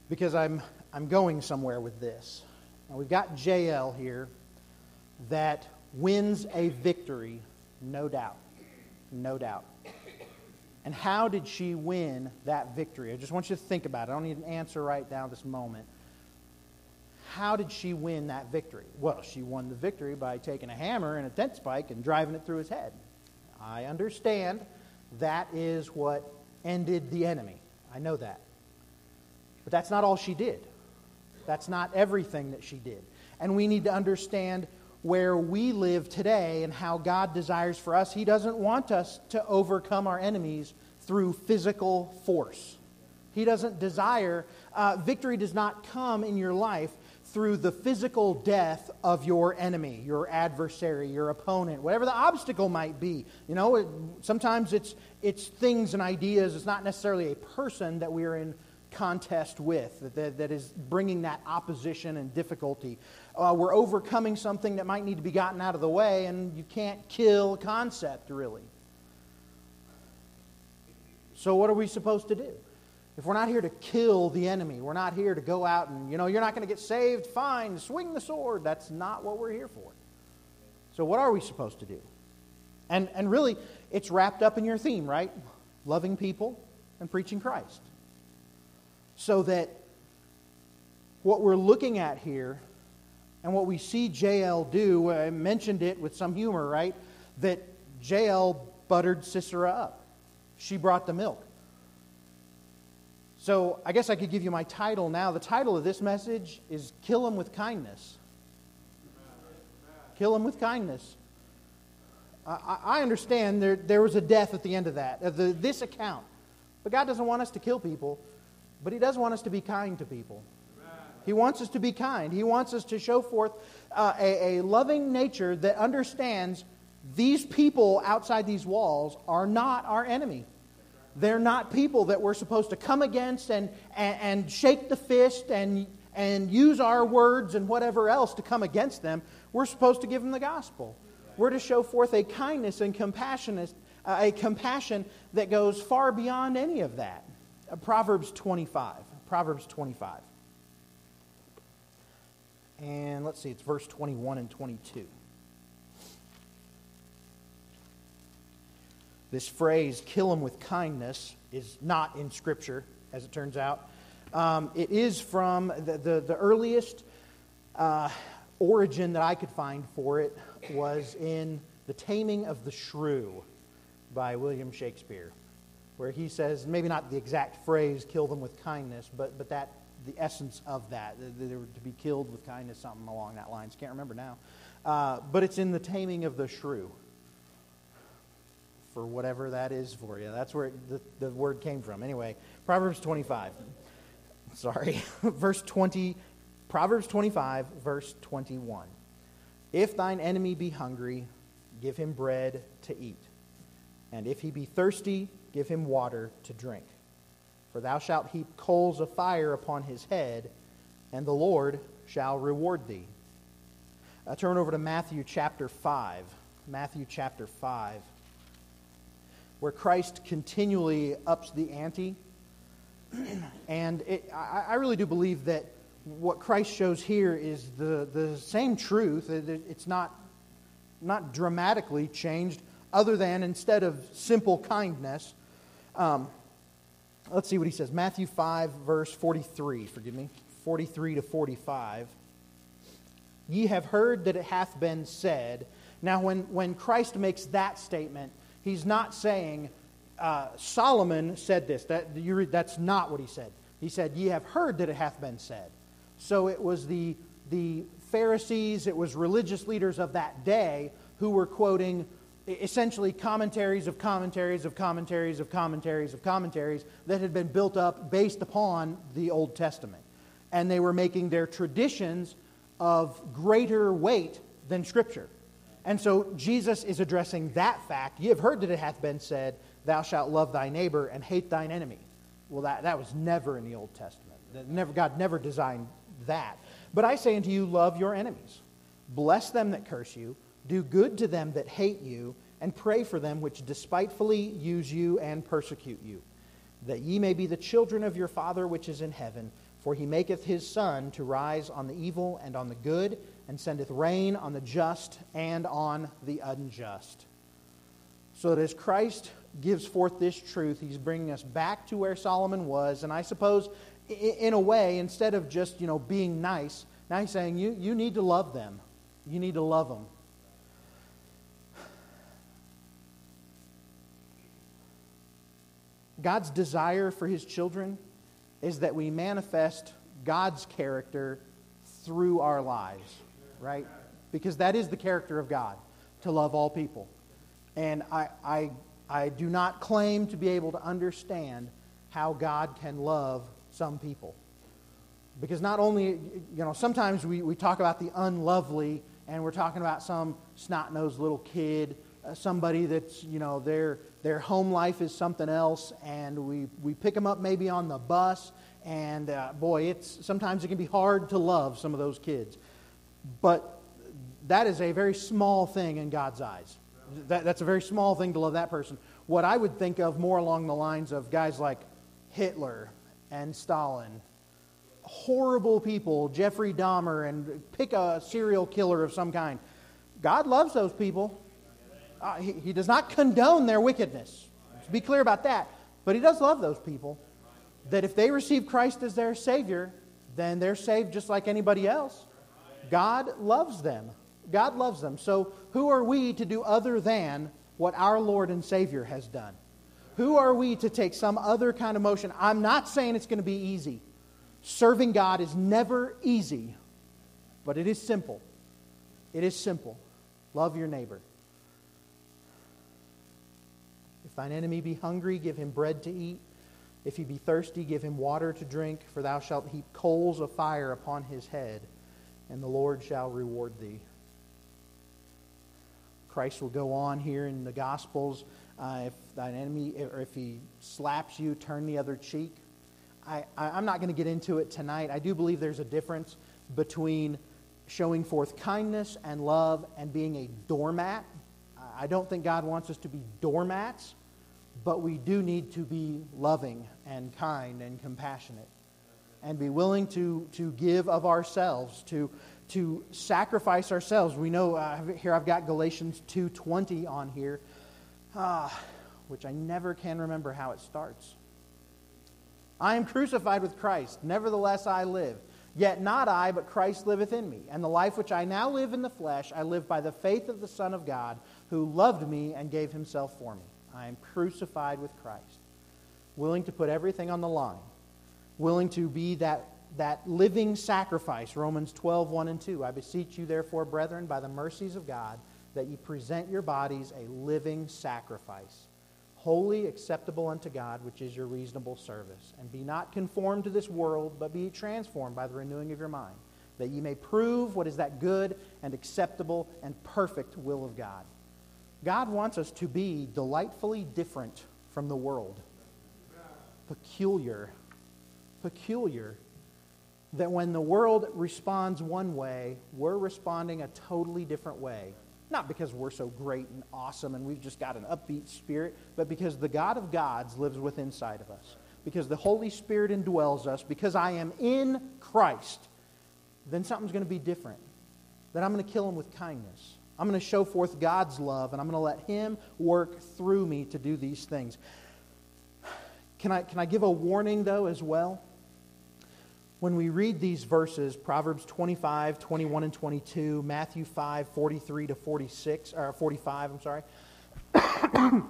Because I'm, I'm going somewhere with this. Now, we've got Jael here that wins a victory, no doubt. No doubt. And how did she win that victory? I just want you to think about it. I don't need an answer right now this moment. How did she win that victory? Well, she won the victory by taking a hammer and a tent spike and driving it through his head. I understand that is what ended the enemy. I know that. But that's not all she did. That's not everything that she did. And we need to understand where we live today and how God desires for us. He doesn't want us to overcome our enemies through physical force. He doesn't desire, uh, victory does not come in your life through the physical death of your enemy, your adversary, your opponent, whatever the obstacle might be. You know, it, sometimes it's, it's things and ideas, it's not necessarily a person that we are in contest with that, that is bringing that opposition and difficulty. Uh, we're overcoming something that might need to be gotten out of the way, and you can't kill concept, really. So, what are we supposed to do? If we're not here to kill the enemy, we're not here to go out and, you know, you're not going to get saved, fine, swing the sword. That's not what we're here for. So, what are we supposed to do? And, and really, it's wrapped up in your theme, right? Loving people and preaching Christ. So that what we're looking at here and what we see Jael do, I mentioned it with some humor, right? That Jael buttered Sisera up. She brought the milk. So I guess I could give you my title now. The title of this message is Kill Him with Kindness. Kill Him with Kindness. I, I understand there, there was a death at the end of that, of the, this account. But God doesn't want us to kill people, but He does want us to be kind to people. He wants us to be kind. He wants us to show forth uh, a, a loving nature that understands these people outside these walls are not our enemy. They're not people that we're supposed to come against and, and, and, shake the fist and, and use our words and whatever else to come against them. We're supposed to give them the gospel. We're to show forth a kindness and compassion, uh, a compassion that goes far beyond any of that. Uh, Proverbs 25. Proverbs 25. And let's see, it's verse 21 and 22. This phrase, kill him with kindness, is not in Scripture, as it turns out. Um, it is from the, the, the earliest uh, origin that I could find for it was in The Taming of the Shrew by William Shakespeare, where he says, maybe not the exact phrase, kill them with kindness, but, but that the essence of that. They were to be killed with kindness, something along that lines. Can't remember now. Uh, but it's in The Taming of the Shrew for whatever that is for you. That's where the, the word came from. Anyway, Proverbs 25. Sorry. verse 20. Proverbs 25, verse 21. If thine enemy be hungry, give him bread to eat. And if he be thirsty, give him water to drink. For thou shalt heap coals of fire upon his head, and the Lord shall reward thee. I turn over to Matthew chapter 5. Matthew chapter 5 where Christ continually ups the ante. and it, I, I, really do believe that what Christ shows here is the, the same truth. It's not, not dramatically changed, other than instead of simple kindness. Um, let's see what he says. Matthew 5, verse 43, forgive me, 43 to 45. Ye have heard that it hath been said. Now, when, when Christ makes that statement, he's not saying, uh, Solomon said this. That, you read, that's not what he said. He said, Ye have heard that it hath been said. So it was the, the Pharisees, it was religious leaders of that day who were quoting essentially commentaries of commentaries of commentaries of commentaries of commentaries that had been built up based upon the Old Testament. And they were making their traditions of greater weight than Scripture. And so Jesus is addressing that fact. You have heard that it hath been said, Thou shalt love thy neighbor and hate thine enemy. Well, that, that was never in the Old Testament. Never, God never designed that. But I say unto you, love your enemies. Bless them that curse you. Do good to them that hate you. And pray for them which despitefully use you and persecute you. That ye may be the children of your Father which is in heaven. For he maketh his sun to rise on the evil and on the good and sendeth rain on the just and on the unjust. So that as Christ gives forth this truth, he's bringing us back to where Solomon was. And I suppose, in a way, instead of just, you know, being nice, now he's saying you, you need to love them. You need to love them. God's desire for his children is that we manifest God's character through our lives right? Because that is the character of God, to love all people. And I, I, I do not claim to be able to understand how God can love some people. Because not only, you know, sometimes we, we talk about the unlovely and we're talking about some snot nosed little kid, uh, somebody that's, you know, their, their home life is something else, and we, we pick them up maybe on the bus, and uh, boy, it's, sometimes it can be hard to love some of those kids. But that is a very small thing in God's eyes. That, that's a very small thing to love that person. What I would think of more along the lines of guys like Hitler and Stalin, horrible people, Jeffrey Dahmer, and pick a serial killer of some kind. God loves those people. Uh, he, he does not condone their wickedness. Let's be clear about that. But He does love those people. That if they receive Christ as their Savior, then they're saved just like anybody else. God loves them. God loves them. So who are we to do other than what our Lord and Savior has done? Who are we to take some other kind of motion? I'm not saying it's going to be easy. Serving God is never easy, but it is simple. It is simple. Love your neighbor. If thine enemy be hungry, give him bread to eat. If he be thirsty, give him water to drink, for thou shalt heap coals of fire upon his head, and the Lord shall reward thee. Christ will go on here in the Gospels. Uh, if thine enemy, or if he slaps you, turn the other cheek. I, I, I'm not going to get into it tonight. I do believe there's a difference between showing forth kindness and love and being a doormat. I don't think God wants us to be doormats, but we do need to be loving and kind and compassionate and be willing to, to give of ourselves, to, to sacrifice ourselves. We know uh, here I've got Galatians 2.20 on here, uh, which I never can remember how it starts. I am crucified with Christ, nevertheless I live. Yet not I, but Christ liveth in me. And the life which I now live in the flesh, I live by the faith of the Son of God, who loved me and gave himself for me. I am crucified with Christ, willing to put everything on the line, willing to be that, that living sacrifice. Romans 12, 1 and 2. I beseech you, therefore, brethren, by the mercies of God, that ye present your bodies a living sacrifice holy, acceptable unto God, which is your reasonable service. And be not conformed to this world, but be transformed by the renewing of your mind, that ye may prove what is that good and acceptable and perfect will of God. God wants us to be delightfully different from the world, peculiar, peculiar. That when the world responds one way, we're responding a totally different way. Not because we're so great and awesome and we've just got an upbeat spirit, but because the God of gods lives within inside of us. Because the Holy Spirit indwells us, because I am in Christ, then something's going to be different. Then I'm going to kill him with kindness. I'm going to show forth God's love, and I'm going to let him work through me to do these things. Can I, can I give a warning, though, as well? When we read these verses, Proverbs 25, 21, and 22, Matthew 5, 43 to 46, or 45, I'm sorry,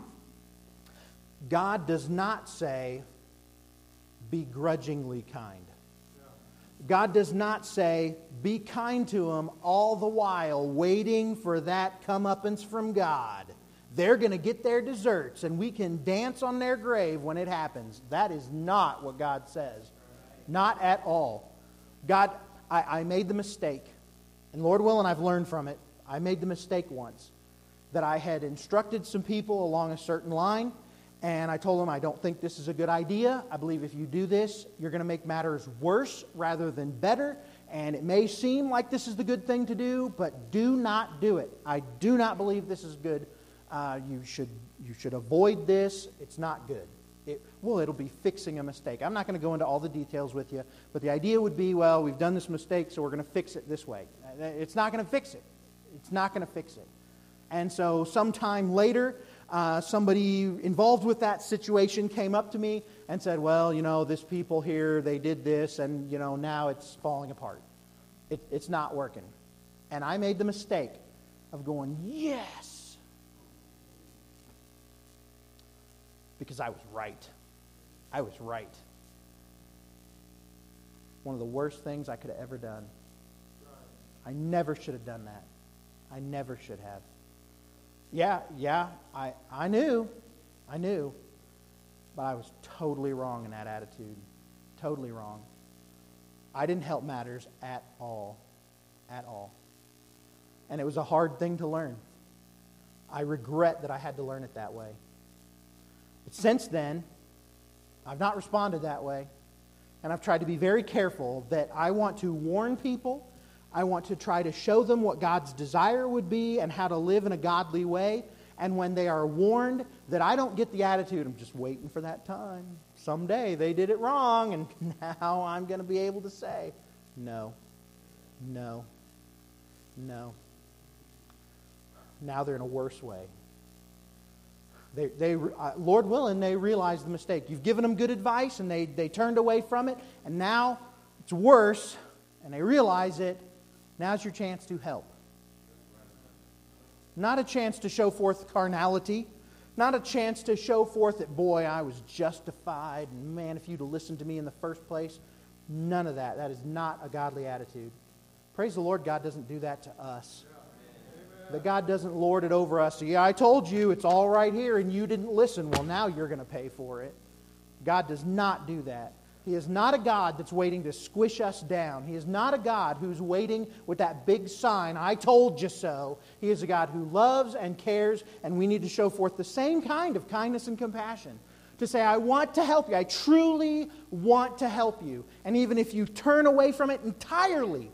God does not say begrudgingly kind. God does not say, be kind to them all the while, waiting for that comeuppance from God. They're going to get their desserts, and we can dance on their grave when it happens. That is not what God says. Not at all. God, I, I made the mistake, and Lord willing, I've learned from it. I made the mistake once that I had instructed some people along a certain line, and I told them, I don't think this is a good idea. I believe if you do this, you're going to make matters worse rather than better. And it may seem like this is the good thing to do, but do not do it. I do not believe this is good. Uh, you, should, you should avoid this. It's not good. Well, it'll be fixing a mistake. I'm not going to go into all the details with you, but the idea would be, well, we've done this mistake, so we're going to fix it this way. Uh, it's not going to fix it. It's not going to fix it. And so, sometime later, uh, somebody involved with that situation came up to me and said, Well, you know, this people here, they did this, and, you know, now it's falling apart. It, it's not working. And I made the mistake of going, Yes, because I was right. I was right. One of the worst things I could have ever done. I never should have done that. I never should have. Yeah, yeah, I, I knew. I knew. But I was totally wrong in that attitude. Totally wrong. I didn't help matters at all. At all. And it was a hard thing to learn. I regret that I had to learn it that way. But since then, I've not responded that way. And I've tried to be very careful that I want to warn people. I want to try to show them what God's desire would be and how to live in a godly way. And when they are warned, that I don't get the attitude, I'm just waiting for that time. Someday they did it wrong, and now I'm going to be able to say, no, no, no. Now they're in a worse way. They, they, uh, Lord willing, they realized the mistake. You've given them good advice and they, they turned away from it, and now It's worse, and they realize it. Now's your chance to help. Not a chance to show forth carnality, not a chance to show forth that, boy, I was justified, and man, if you'd have listened to me in the first place. None of that. That is not a godly attitude. Praise the Lord, God doesn't do that to us. That God doesn't lord it over us. Yeah, I told you it's all right here, and you didn't listen. Well, now you're going to pay for it. God does not do that. He is not a God that's waiting to squish us down. He is not a God who's waiting with that big sign, I told you so. He is a God who loves and cares, and we need to show forth the same kind of kindness and compassion. To say, I want to help you. I truly want to help you. And even if you turn away from it entirely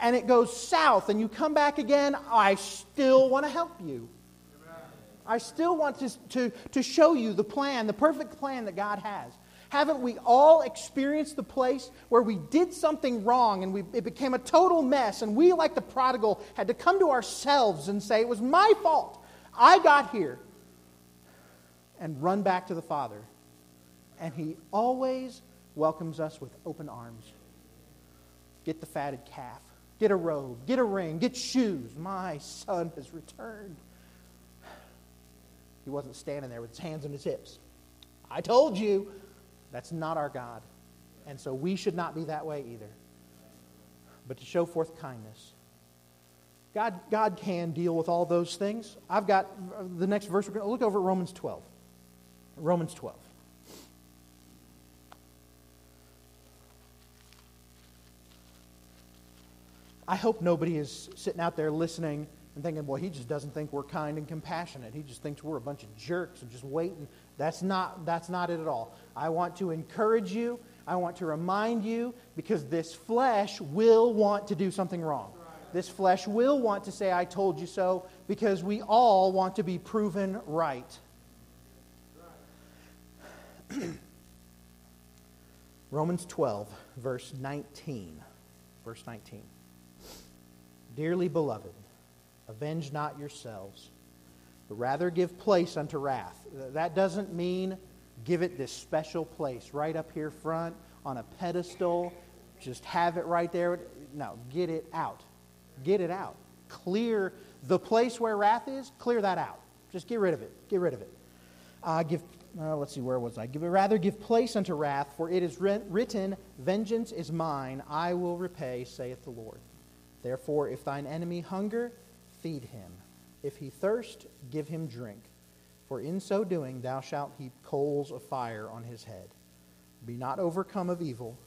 and it goes south and you come back again, I still want to help you. I still want to, to, to show you the plan, the perfect plan that God has. Haven't we all experienced the place where we did something wrong and we, it became a total mess, and we, like the prodigal, had to come to ourselves and say, It was my fault. I got here. And run back to the Father. And He always welcomes us with open arms. Get the fatted calf, get a robe, get a ring, get shoes. My son has returned. He wasn't standing there with his hands on his hips. I told you. That's not our God. And so we should not be that way either. But to show forth kindness. God, God can deal with all those things. I've got uh, the next verse. We're going to look over at Romans 12. Romans 12. I hope nobody is sitting out there listening and thinking, well, he just doesn't think we're kind and compassionate. He just thinks we're a bunch of jerks and just waiting. That's not, that's not it at all. I want to encourage you. I want to remind you because this flesh will want to do something wrong. This flesh will want to say, I told you so, because we all want to be proven right. Romans 12, verse 19. Verse 19. Dearly beloved, Avenge not yourselves, but rather give place unto wrath. That doesn't mean give it this special place right up here front on a pedestal. Just have it right there. No, get it out. Get it out. Clear the place where wrath is, clear that out. Just get rid of it. Get rid of it. Uh, give, uh, let's see, where was I? Give, rather give place unto wrath, for it is written, Vengeance is mine, I will repay, saith the Lord. Therefore, if thine enemy hunger, feed him. If he thirst, give him drink. For in so doing thou shalt heap coals of fire on his head. Be not overcome of evil,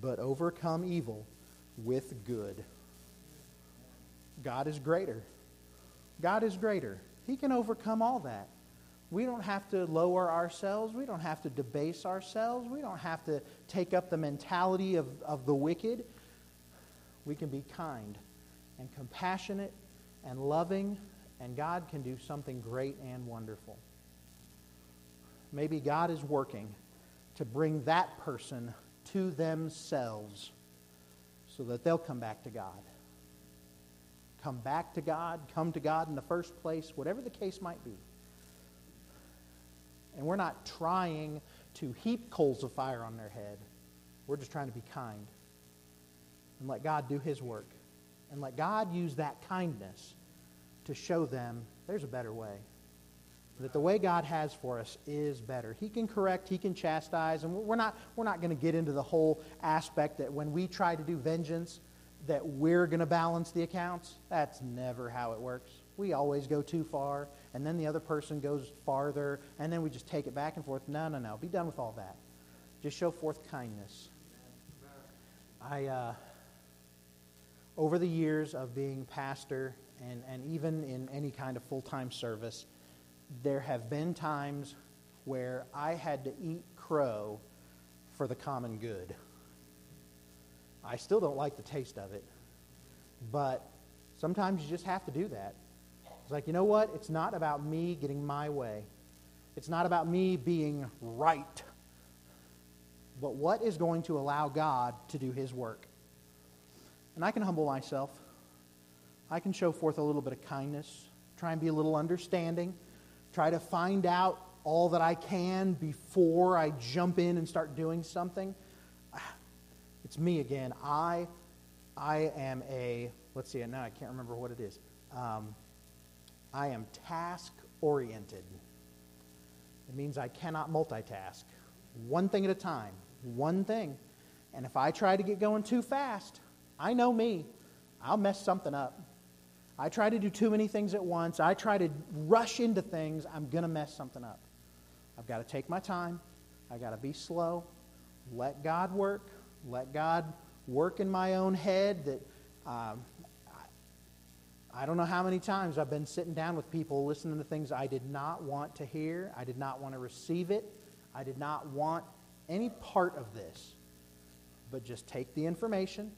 but overcome evil with good. God is greater. God is greater. He can overcome all that. We don't have to lower ourselves. We don't have to debase ourselves. We don't have to take up the mentality of, of the wicked. We can be kind and compassionate and loving, and God can do something great and wonderful. Maybe God is working to bring that person to themselves so that they'll come back to God. Come back to God, come to God in the first place, whatever the case might be. And we're not trying to heap coals of fire on their head. We're just trying to be kind and let God do His work and let God use that kindness to show them there's a better way. That the way God has for us is better. He can correct, He can chastise, and we're not, we're not going to get into the whole aspect that when we try to do vengeance, that we're going to balance the accounts. That's never how it works. We always go too far, and then the other person goes farther, and then we just take it back and forth. No, no, no. Be done with all that. Just show forth kindness. I, uh, over the years of being pastor and, and even in any kind of full time service, there have been times where I had to eat crow for the common good. I still don't like the taste of it, but sometimes you just have to do that. It's like, you know what? It's not about me getting my way, it's not about me being right. But what is going to allow God to do His work? And I can humble myself. I can show forth a little bit of kindness, try and be a little understanding, try to find out all that I can before I jump in and start doing something. it's me again. I, I am a, let's see, now I can't remember what it is. Um, I am task oriented. It means I cannot multitask. One thing at a time, one thing. And if I try to get going too fast, I know me, I'll mess something up. I try to do too many things at once. I try to rush into things, I'm going to mess something up. I've got to take my time. I've got to be slow. Let God work. Let God work in my own head that um, I don't know how many times I've been sitting down with people listening to things I did not want to hear. I did not want to receive it. I did not want any part of this. But just take the information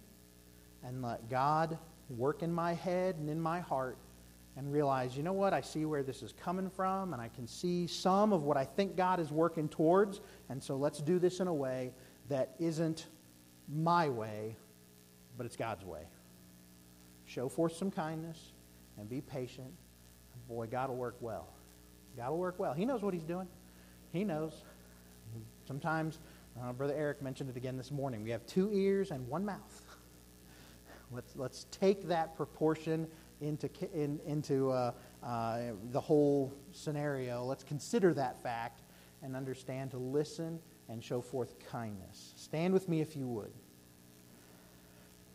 and let God work in my head and in my heart and realize, you know what, I see where this is coming from, and I can see some of what I think God is working towards, and so let's do this in a way that isn't my way, but it's God's way. Show forth some kindness and be patient. Boy, God will work well. God will work well. He knows what He's doing. He knows. Sometimes, uh, Brother Eric mentioned it again this morning. We have two ears and one mouth. Let's, let's take that proportion into, in, into uh, uh, the whole scenario. Let's consider that fact and understand to listen and show forth kindness. Stand with me if you would.